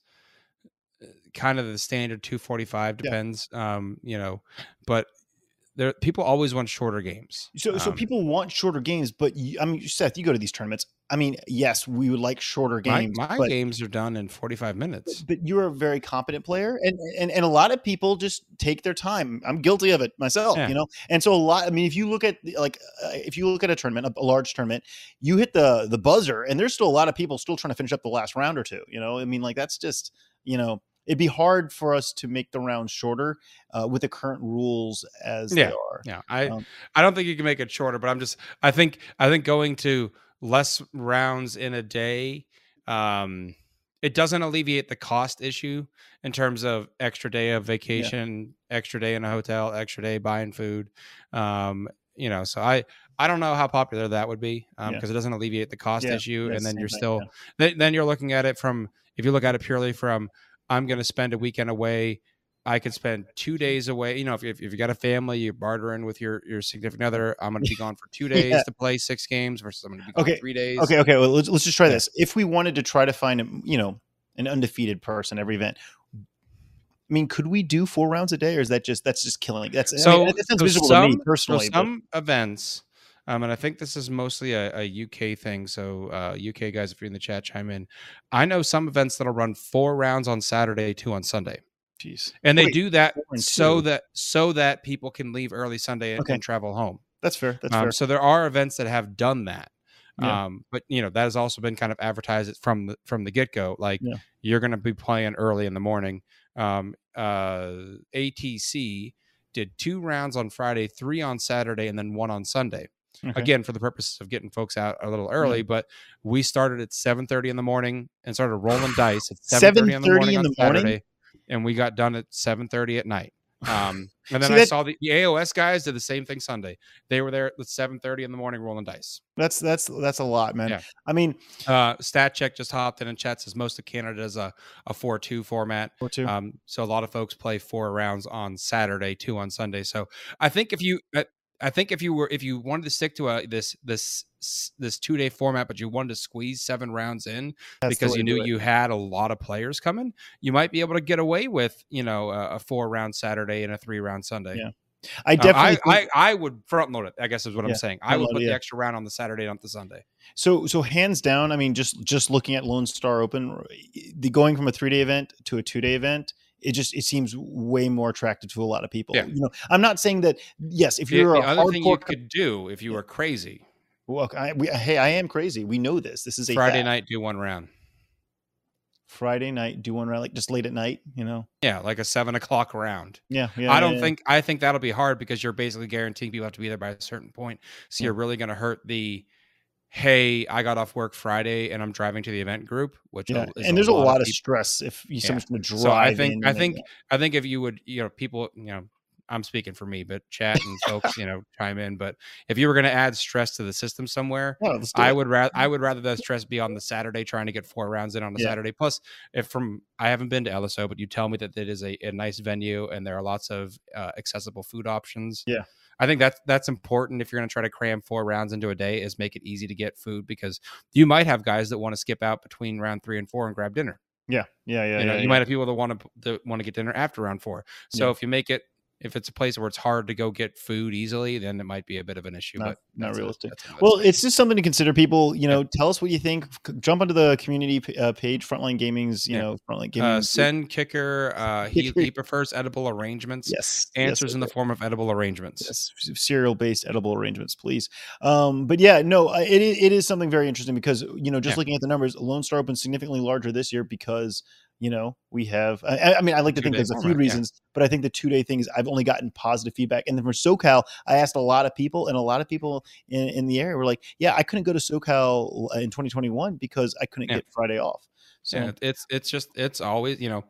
uh, kind of the standard 245 Yeah. depends um you know but there people always want shorter games. So, so Um, people want shorter games, but you, I mean, Seth, you go to these tournaments. I mean, yes, we would like shorter games, my but, games are done in 45 minutes. but you're a very competent player, and, and and a lot of people just take their time. I'm guilty of it myself, Yeah. you know. And so a lot. I mean, if you look at like uh, if you look at a tournament, a, a large tournament, you hit the the buzzer, and there's still a lot of people still trying to finish up the last round or two. You know, I mean, like that's just you know. It'd be hard for us to make the rounds shorter uh, with the current rules as Yeah. they are. Yeah, I Um, I don't think you can make it shorter, but I'm just I think I think going to less rounds in a day um it doesn't alleviate the cost issue in terms of extra day of vacation, extra day in a hotel, extra day buying food. Um you know, so I I don't know how popular that would be um Yeah. because it doesn't alleviate the cost Yeah, issue and then you're thing, still yeah. then, then you're looking at it from if you look at it purely from I'm going to spend a weekend away I could spend two days away. You know, if, if, if you got a family, you're bartering with your your significant other. I'm going to be gone for two days Yeah. to play six games versus I'm going to be gone Okay, three days. Okay, okay. Well, let's, let's just try Yeah. this. If we wanted to try to find, a, you know, an undefeated person every event, I mean, could we do four rounds a day, or is that just that's just killing? That's I So, mean, that sounds so miserable some, to me personally. so but- some events, um, and I think this is mostly a, a UK thing. So uh, UK guys, if you're in the chat, chime in. I know some events that'll run four rounds on Saturday, two on Sunday, Jeez, and they Wait, do that so that so that people can leave early Sunday and, Okay. and travel home. that's fair. That's Um, fair. so there are events that have done that. Yeah. Um, but you know that has also been kind of advertised from the from the get go. Like Yeah. you're going to be playing early in the morning. Um, uh, ATC did two rounds on Friday, three on Saturday, and then one on Sunday. Okay. Again, for the purposes of getting folks out a little early. But we started at 7:30 in the morning and started rolling dice at 7:30 in the morning in on the morning? Saturday, and we got done at 7:30 at night. Um, and then See, I that- saw the, the AOS guys did the same thing Sunday. They were there at 7:30 in the morning rolling dice. That's that's that's a lot, man. Yeah. I mean, Uh, Stat check just hopped in and chat says most of Canada is a a four two format. or two. Um, so a lot of folks play four rounds on Saturday, two on Sunday. So I think if you, I- think if you were if you wanted to stick to a this this this two day format, but you wanted to squeeze seven rounds in That's because you knew you had a lot of players coming, you might be able to get away with you know a, a four round Saturday and a three round Sunday. Yeah. I Uh, definitely I, think, I I would front load it. I guess is what Yeah, I'm saying. I would put it, the yeah. extra round on the Saturday, not the Sunday. so so hands down. I mean, just just looking at Lone Star Open, the going from a three day event to a two day event. It just it seems way more attractive to a lot of people. Yeah. You know, I'm not saying that. Yes, if you're the a other thing you could do if you Yeah. were crazy, well, I, we, hey, I am crazy. We know this. This is a Friday fact. night do one round. Friday night, do one round like just late at night. You know, Yeah, like a seven o'clock round. yeah, yeah. I don't yeah, yeah. think I think that'll be hard because you're basically guaranteeing people have to be there by a certain point. So Yeah. you're really going to hurt the hey, I got off work Friday and I'm driving to the event group, which Yeah, is and there's a lot, of people. stress if you Yeah. someone's going to drive. So I think I think I think if you would, you know, people, you know, I'm speaking for me, but chat and folks, you know, chime in. But if you were going to add stress to the system somewhere, Yeah, I would rather I would rather that stress be on the Saturday trying to get four rounds in on a Yeah. Saturday. Plus, if from I haven't been to LSO, but you tell me that it is a, a nice venue and there are lots of uh, accessible food options. Yeah. I think that's that's important if you're going to try to cram four rounds into a day is make it easy to get food because you might have guys that want to skip out between round three and four and grab dinner. Yeah, yeah, yeah. you know, yeah, you yeah. might have people that want to that want to get dinner after round four. So Yeah. if you make it if it's a place where it's hard to go get food easily, then it might be a bit of an issue. Not- but not that's a- realistic. Well, it's just something to consider. People, you know, tell us what you think. Jump onto the community p- uh, page, Frontline Gaming's, you Yeah. know, Frontline Gaming. uh, send kicker. Uh, he he prefers edible arrangements. yes, Answers yes, in the form of edible arrangements. yes, cereal based edible arrangements, please. Um, but yeah, no, I- it is, it is something very interesting because you know, just Yeah. looking at the numbers, Lone Star Open significantly larger this year because you know we have. I, I mean, I like to think there's a few yeah. reasons, but I think the two day thing is I've only gotten positive feedback. And then for SoCal, I asked a lot of people, and a lot of people in, in the area were like, "Yeah, I couldn't go to SoCal uh, in 2021 because I couldn't Yeah. get Friday off." So yeah, it's it's just it's always you know.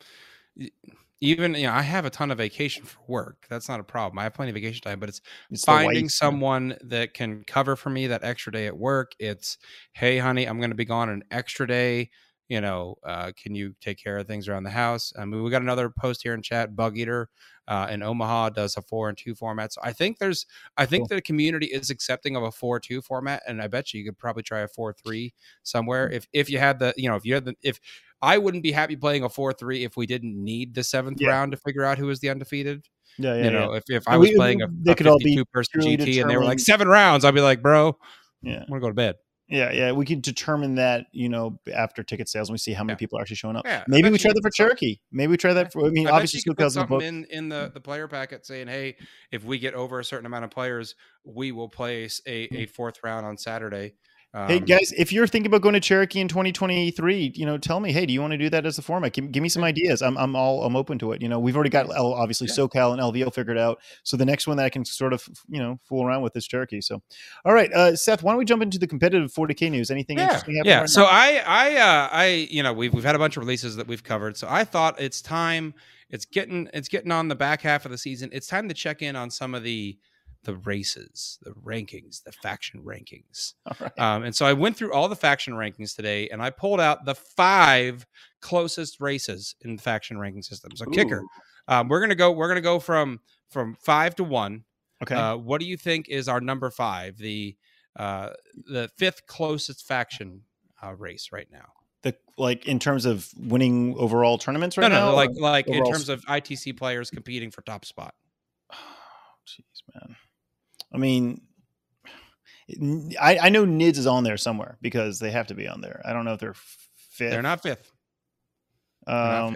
Even you know, I have a ton of vacation for work. That's not a problem. I have plenty of vacation time, but it's it's finding someone that can cover for me that extra day at work. It's, hey, honey, I'm going to be gone an extra day. You know, uh, can you take care of things around the house? I mean, we got another post here in chat. Bug Eater uh, in Omaha does a four and two format. So I think there's, I think Cool. the community is accepting of a four two format, and I bet you you could probably try a four three somewhere Mm. if if you had the, you know, if you had the if. I wouldn't be happy playing a four three if we didn't need the seventh Yeah. round to figure out who was the undefeated. Yeah, yeah, you know, if, if I was we- playing a, they a could all be 52 person GT and they were like seven rounds, I'd be like, bro, yeah, I'm gonna go to bed. Yeah, yeah. We could determine that, you know, after ticket sales, and we see how many Yeah. people are actually showing up. Yeah, Maybe we try that for Cherokee. Maybe we try that for. I mean, I obviously, Scoop has in the something in, in the, the player packet saying, hey, if we get over a certain amount of players, we will place a, a mm. fourth round on Saturday. Um, Hey guys, if you're thinking about going to Cherokee in 2023, you know, tell me, hey, do you want to do that as a format? Give, give me some ideas. I'm, I'm all, I'm open to it. You know, we've already got L, obviously Yeah. SoCal and LVO figured out. So the next one that I can sort of, you know, fool around with is Cherokee. So, all right, uh, Seth, why don't we jump into the competitive 40k news? Anything yeah, interesting happening? yeah. right So now? I, I, uh, I, you know, we've we've had a bunch of releases that we've covered. So I thought it's time. It's getting it's getting on the back half of the season. It's time to check in on some of the the races, the rankings, the faction rankings. right. Um, and so I went through all the faction rankings today, and I pulled out the five closest races in the faction ranking system. So kicker, um, we're gonna go. We're gonna go from from five to one. Okay. Uh, what do you think is our number five? The uh, the fifth closest faction uh, race right now. the like in terms of winning overall tournaments right no, no, now. no, like like in terms of ITC players competing for top spot. Jeez, man. I mean, I, I know Nids is on there somewhere because they have to be on there. I don't know if they're fifth. They're not fifth. Um.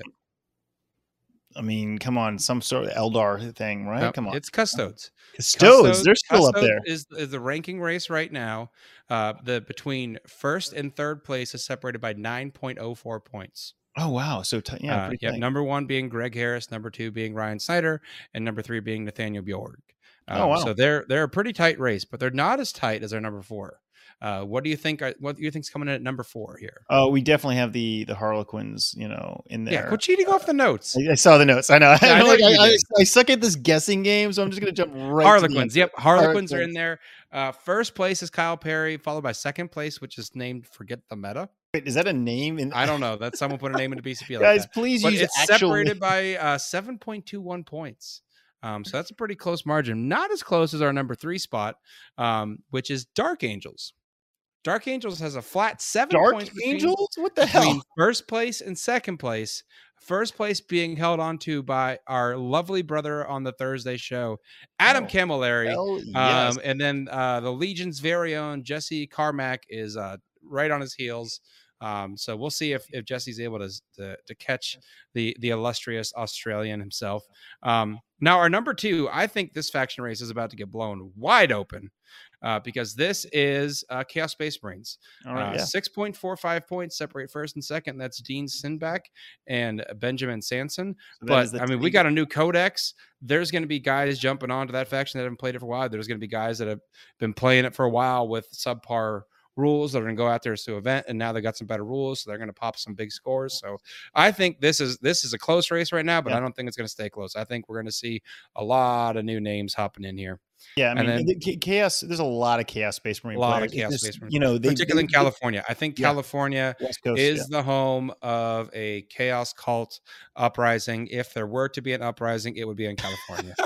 I mean, come on, some sort of Eldar thing, right? Come on, it's custodes. Custodes, they're still up there. Is is the ranking race right now? Uh, the between first and third place is separated by nine point oh four points. Oh wow, so t- yeah, uh, yeah. Number one being Greg Harris, number two being Ryan Snyder, and number three being Nathaniel Bjorg. Oh, Um, wow. So they're they're a pretty tight race, but they're not as tight as their number four. Uh, what do you think? Are, what do you think's coming in at number four here? Oh, we definitely have the the Harlequins, you know, in there. Yeah, quit cheating off the notes. I, I saw the notes. I know. Yeah, I know like, I, I. Suck at this guessing game, so I'm just gonna jump right. Harlequins. Yep, Harlequins are in there. Uh, first place is Kyle Perry, followed by second place, which is named Forget the Meta. Wait, is that a name? In, I don't know. That someone put a name into BCP like guys, that. please But use it's separated by uh, 7.21 points. Um, so that's a pretty close margin. Not as close as our number three spot, um, which is Dark Angels. Dark Angels has a flat seven Dark points between- Angels. What the hell? first place and second place. First place being held onto by our lovely brother on the Thursday show, Adam Oh, Camilleri. Yes. Um, and then uh, the Legion's very own Jesse Carmack is uh, right on his heels. Um, so we'll see if, if Jesse's able to, to to catch the the illustrious Australian himself. Um, now our number two, I think this faction race is about to get blown wide open uh, because this is uh, Chaos Space Marines. All right, Uh, yeah. 6.45 points separate first and second. That's Dean Sinback and Benjamin Sanson. So But I mean, we got a new codex. There's going to be guys jumping onto that faction that haven't played it for a while. There's going to be guys that have been playing it for a while with subpar rules that are going to go out there to event, and now they got some better rules, so they're going to pop some big scores. So I think this is this is a close race right now, but Yeah. I don't think it's going to stay close. I think we're going to see a lot of new names hopping in here, Yeah, I mean, and then- the chaos. There's a lot of chaos space marine. A lot of players. It's Chaos just, Space Marine You know, they, particularly in California. I think Yeah. California Coast is yeah. the home of a chaos cult uprising. If there were to be an uprising, it would be in California.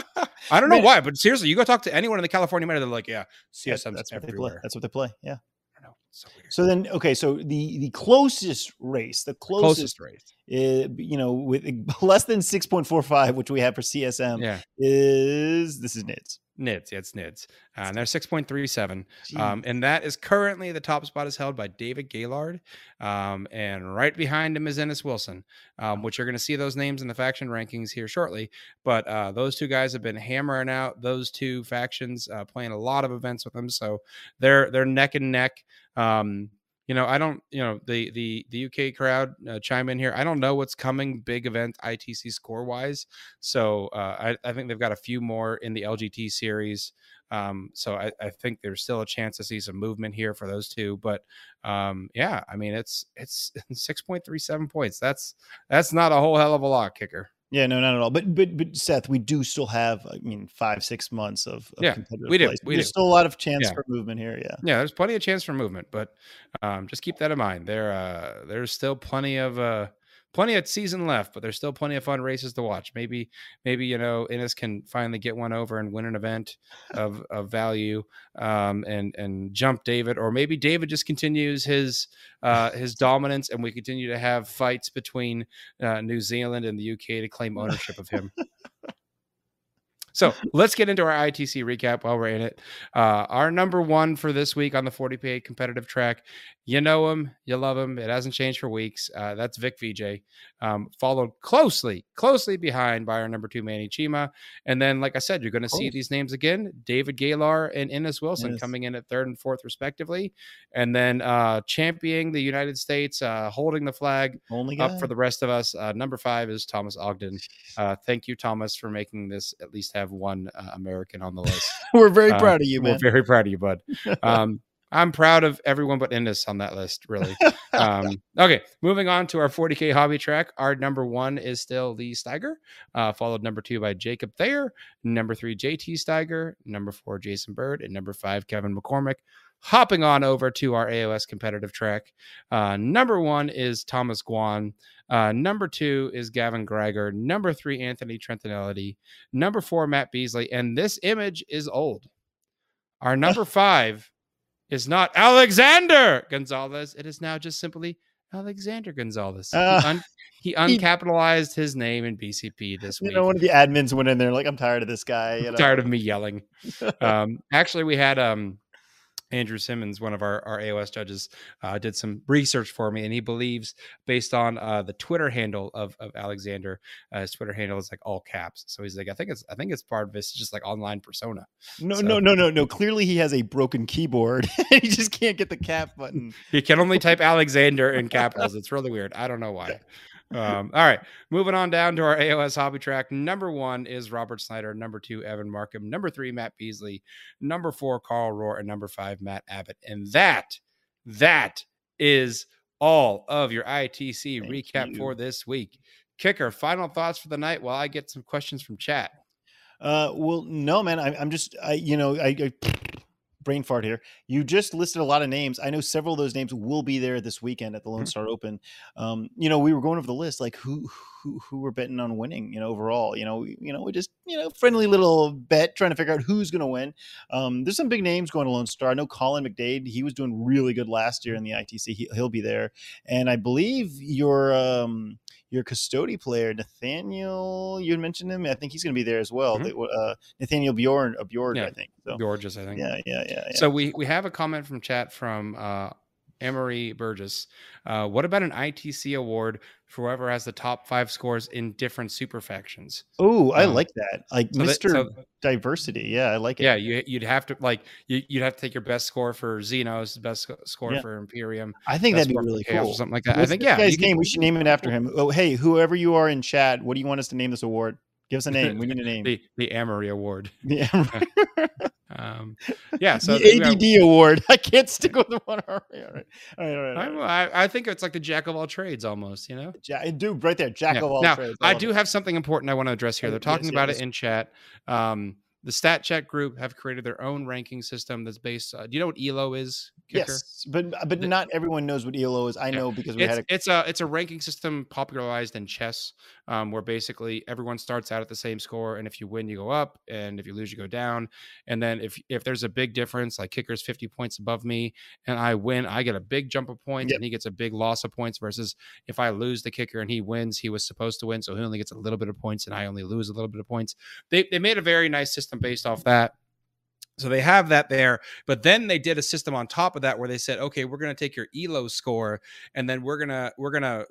I don't know Man. why, but seriously, you go talk to anyone in the California meta, they're like, "Yeah, CSM's that's what they play. everywhere." That's what they play. Yeah. I don't know. It's so. So then, okay, so the the closest race, the closest, closest race. uh, you know, with less than six point four five, which we have for CSM, Yeah, is this is NIDS. NIDS. Yeah, it's NIDS. Uh, and they're six point three seven. Um, and that is currently the top spot is held by David Gaylord. Um, and right behind him is Innes Wilson, um, which you're going to see those names in the faction rankings here shortly. But uh, those two guys have been hammering out those two factions, uh, playing a lot of events with them. So they're they're neck and neck. Um, you know, I don't, you know, the the the UK crowd uh, chime in here. I don't know what's coming big event ITC score wise. So uh, I, I think they've got a few more in the LGT series. Um, so I, I think there's still a chance to see some movement here for those two. But um, yeah, I mean it's it's six point three seven points. That's that's not a whole hell of a lot, kicker. Yeah, no, not at all. But but but Seth, we do still have, I mean, five six months of, of Yeah, competitive we do, play. We There's do. still a lot of chance Yeah. for movement here. Yeah. Yeah, there's plenty of chance for movement, but um, just keep that in mind. There, uh, there's still plenty of uh, plenty of season left, but there's still plenty of fun races to watch. Maybe, maybe you know, Innes can finally get one over and win an event of of value, um, and and jump David, or maybe David just continues his uh, his dominance, and we continue to have fights between uh, New Zealand and the UK to claim ownership of him. So let's get into our ITC recap while we're in it. Uh, our number one for this week on the 40K competitive track, you know him, you love him. It hasn't changed for weeks. Uh, that's Vic VJ, um, followed closely, closely behind by our number two, Manny Chima. And then, like I said, you're going to see these names again David Galar and Innes Wilson Yes. coming in at third and fourth, respectively. And then uh, championing the United States, uh, holding the flag Only up for the rest of us. Uh, number five is Thomas Ogden. Uh, thank you, Thomas, for making this at least have one uh, American on the list. We're very Uh, proud of you, man. We're very proud of you, bud. Um, I'm proud of everyone but Innes on that list, really. Um, okay, moving on to our 40K hobby track. Our number one is still Lee Steiger, uh, followed number two by Jacob Thayer, number three, JT Steiger, number four, Jason Bird, and number five, Kevin McCormick. Hopping on over to our AOS competitive track. Uh, number one is Thomas Guan. Uh, number two is Gavin Greiger. Number three, Anthony Trentinelli. Number four, Matt Beasley. And this image is old. Our number five is not Alexander Gonzalez. It is now just simply Alexander Gonzalez. He Ah. un- he, uncapitalized his name in BCP this You week. know, one of the admins went in there like, I'm tired of this guy. You know? tired of me yelling. Um, actually, we had um, Andrew Simmons, one of our, our AOS judges, uh, did some research for me, and he believes, based on uh, the Twitter handle of, of Alexander, uh, his Twitter handle is like all caps. So he's like, I think it's I think it's part of his just like online persona. No, So- no, no, no, no. Clearly, he has a broken keyboard. he just can't get the cap button. He can only type Alexander in capitals. It's really weird. I don't know why. Um, all right, moving on down to our AOS hobby track. Number one is Robert Snyder. Number two, Evan Markham. Number three, Matt Beasley. Number four, Carl Rohr, and number five, Matt Abbott. And that, that is all of your ITC Thank recap you. for this week. Kicker, final thoughts for the night while I get some questions from chat. Uh, well, no, man. I, I'm just, I, you know, I, I brain fart here. You just listed a lot of names. I know several of those names will be there this weekend at the Lone Mhm. Star Open. Um, you know, we were going over the list, like who, who, who we're betting on winning. You know, overall, you know, we, you know, we just, you know, friendly little bet trying to figure out who's going to win. Um, there's some big names going to Lone Star. I know Colin McDade. He was doing really good last year in the ITC. He, he'll be there, and I believe your um, your custodes player Nathaniel. You had mentioned him. I think he's going to be there as well. Mhm. They- uh, Nathaniel Bjorn, uh, Bjorn, Yeah. I think. So Gorgeous, I think. yeah, yeah, yeah, yeah. So we we have a comment from chat from uh Emery Burgess. Uh, what about an ITC award for whoever has the top five scores in different super factions? oh, I um, like that. Like So that- Mister so- Diversity. Yeah, I like it. yeah, you you'd have to like you, you'd have to take your best score for Xenos, best score Yeah. for Imperium, I think that'd be really cool. or something like that. I think yeah, guy's can- name. We should name it after him. Oh, hey, whoever you are in chat, what do you want us to name this award? Give us a name. We need a name. the the Emery Award. Yeah. Um, yeah, so the ADD award. I can't stick with the one. All right, all right, all right. All right, all right. I, I think it's like the jack of all trades almost, you know. Ja- dude, right there, jack Yeah. of all now, trades. I love do it. have something important I want to address here. They're yes, talking about yes. it in chat. Um, the Stat Check group have created their own ranking system that's based. Uh, do you know what ELO is? Kicker? Yes, but but The- not everyone knows what ELO is. I Yeah. know because we It's, had a it's a it's a ranking system popularized in chess, um, where basically everyone starts out at the same score, and if you win, you go up, and if you lose, you go down. And then if if there's a big difference, like Kicker's 50 points above me, and I win, I get a big jump of points, Yep. and he gets a big loss of points. Versus if I lose the Kicker and he wins, he was supposed to win, so he only gets a little bit of points, and I only lose a little bit of points. They they made a very nice system based off that. So they have that there, but then they did a system on top of that where they said, okay, we're going to take your ELO score, and then we're gonna we're gonna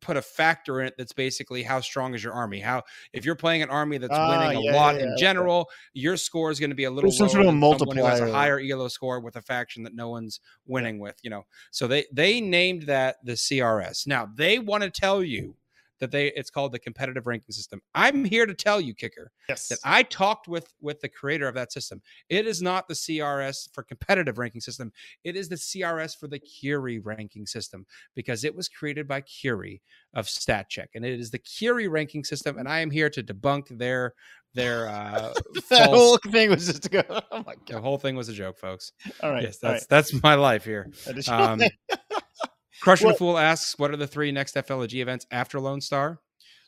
put a factor in it that's basically how strong is your army. How if you're playing an army that's Ah, winning a yeah, lot yeah, yeah, in okay. general, your score is going to be a little some lower sort of someone who has a higher ELO score with a faction that no one's winning with. You know, so they they named that the CRS. Now they want to tell you that they it's called the competitive ranking system. I'm here to tell you, kicker, yes. that I talked with with the creator of that system. It is not the CRS for competitive ranking system. It is the CRS for the Curie ranking system because it was created by Curie of StatCheck, and it is the Curie ranking system. And I am here to debunk their their uh, that false. whole thing was just to go. Oh my the god! whole thing was a joke, folks. All right, yes, that's that's my life here. Um. Crushing Well- the Fool asks, "What are the three next FLG events after Lone Star?"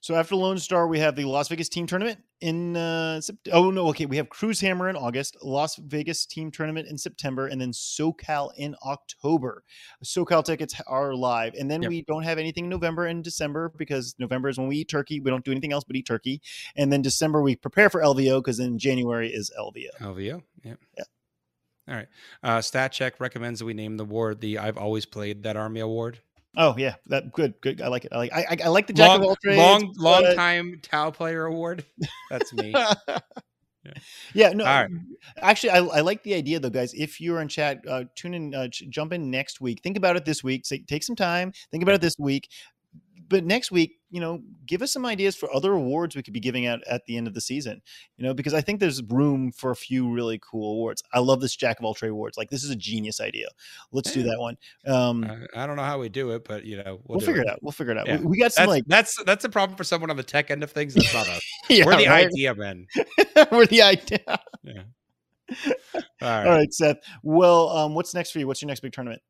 So after Lone Star, we have the Las Vegas Team Tournament in. Uh, Sept- oh no, okay, we have Cruise Hammer in August, Las Vegas Team Tournament in September, and then SoCal in October. SoCal tickets are live, and then Yep. we don't have anything in November and December because November is when we eat turkey. We don't do anything else but eat turkey, and then December we prepare for LVO because then January is LVO. LVO. Yeah. Yeah. All right. Uh, Stat Check recommends that we name the award the "I've always played that Army Award." Oh yeah, that good, good. I like it. I like. I, I, like the Jack long, of all trades. long, long but- time Tau player award. That's me. yeah, no. All right. Actually, I, I like the idea though, guys. If you're in chat, uh, tune in, uh, ch- jump in next week. Think about it this week. Say, take some time. Think about it this week. But next week, you know, give us some ideas for other awards we could be giving out at the end of the season. You know, because I think there's room for a few really cool awards. I love this Jack of all trade awards. Like this is a genius idea. Let's do that one. Um, Uh, I don't know how we do it, but you know, we'll, we'll figure it out. We'll figure it out. Yeah. We, we got some That's like that's that's a problem for someone on the tech end of things. That's not us. yeah, We're the right? idea men. We're the idea. Yeah. All right. All right, Seth. Well, um, what's next for you? What's your next big tournament?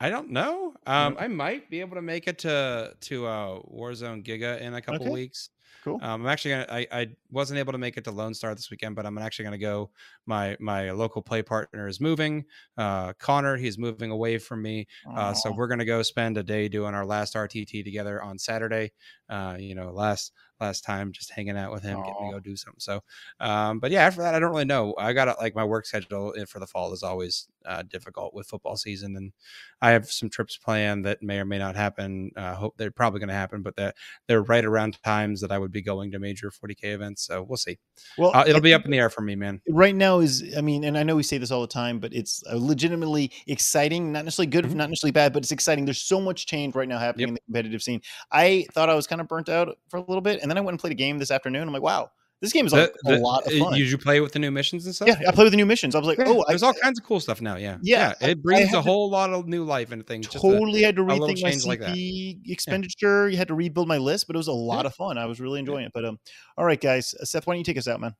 I don't know. Um, I might be able to make it to to uh, Warzone Giga in a couple Okay. weeks. Cool. Um, I'm actually gonna. I, I wasn't able to make it to Lone Star this weekend, but I'm actually gonna go. My my local play partner is moving. Uh, Connor, he's moving away from me. Uh, so we're gonna go spend a day doing our last RTT together on Saturday. Uh, you know, last last time just hanging out with him, getting to go do something. So, um, but yeah, after that, I don't really know. I got like my work schedule for the fall is always uh, difficult with football season, and I have some trips planned that may or may not happen. Uh, hope they're probably going to happen, but that they're right around times that I would be going to major 40k events. So we'll see. well, Uh, it'll I be up in the air for me, man. right now is i mean and i know we say this all the time but it's uh, legitimately exciting not necessarily good Mhm. not necessarily bad but it's exciting there's so much change right now happening Yep. in the competitive scene i thought i was kind of burnt out for a little bit and then i went and played a game this afternoon i'm like wow this game is The- a, a lot of uh, fun Did you play with the new missions and stuff? yeah i played with the new missions i was like Yeah, oh there's I, all kinds of cool stuff now. Yeah, Yeah, I it brings a to- whole lot of new life into things. just a- totally had to rethink my change like. CP expenditure. You had to rebuild my list, but it was a lot of fun. I was really enjoying it. But um, all right, guys, Uh, Seth, why don't you take us out, man?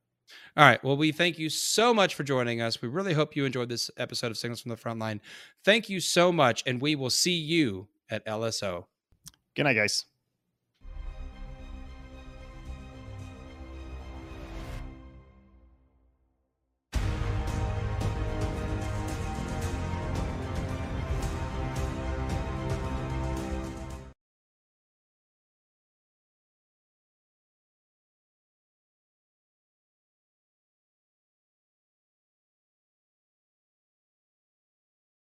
All right. Well, we thank you so much for joining us. We really hope you enjoyed this episode of Signals from the Frontline. Thank you so much, and we will see you at LSO. Good night, guys.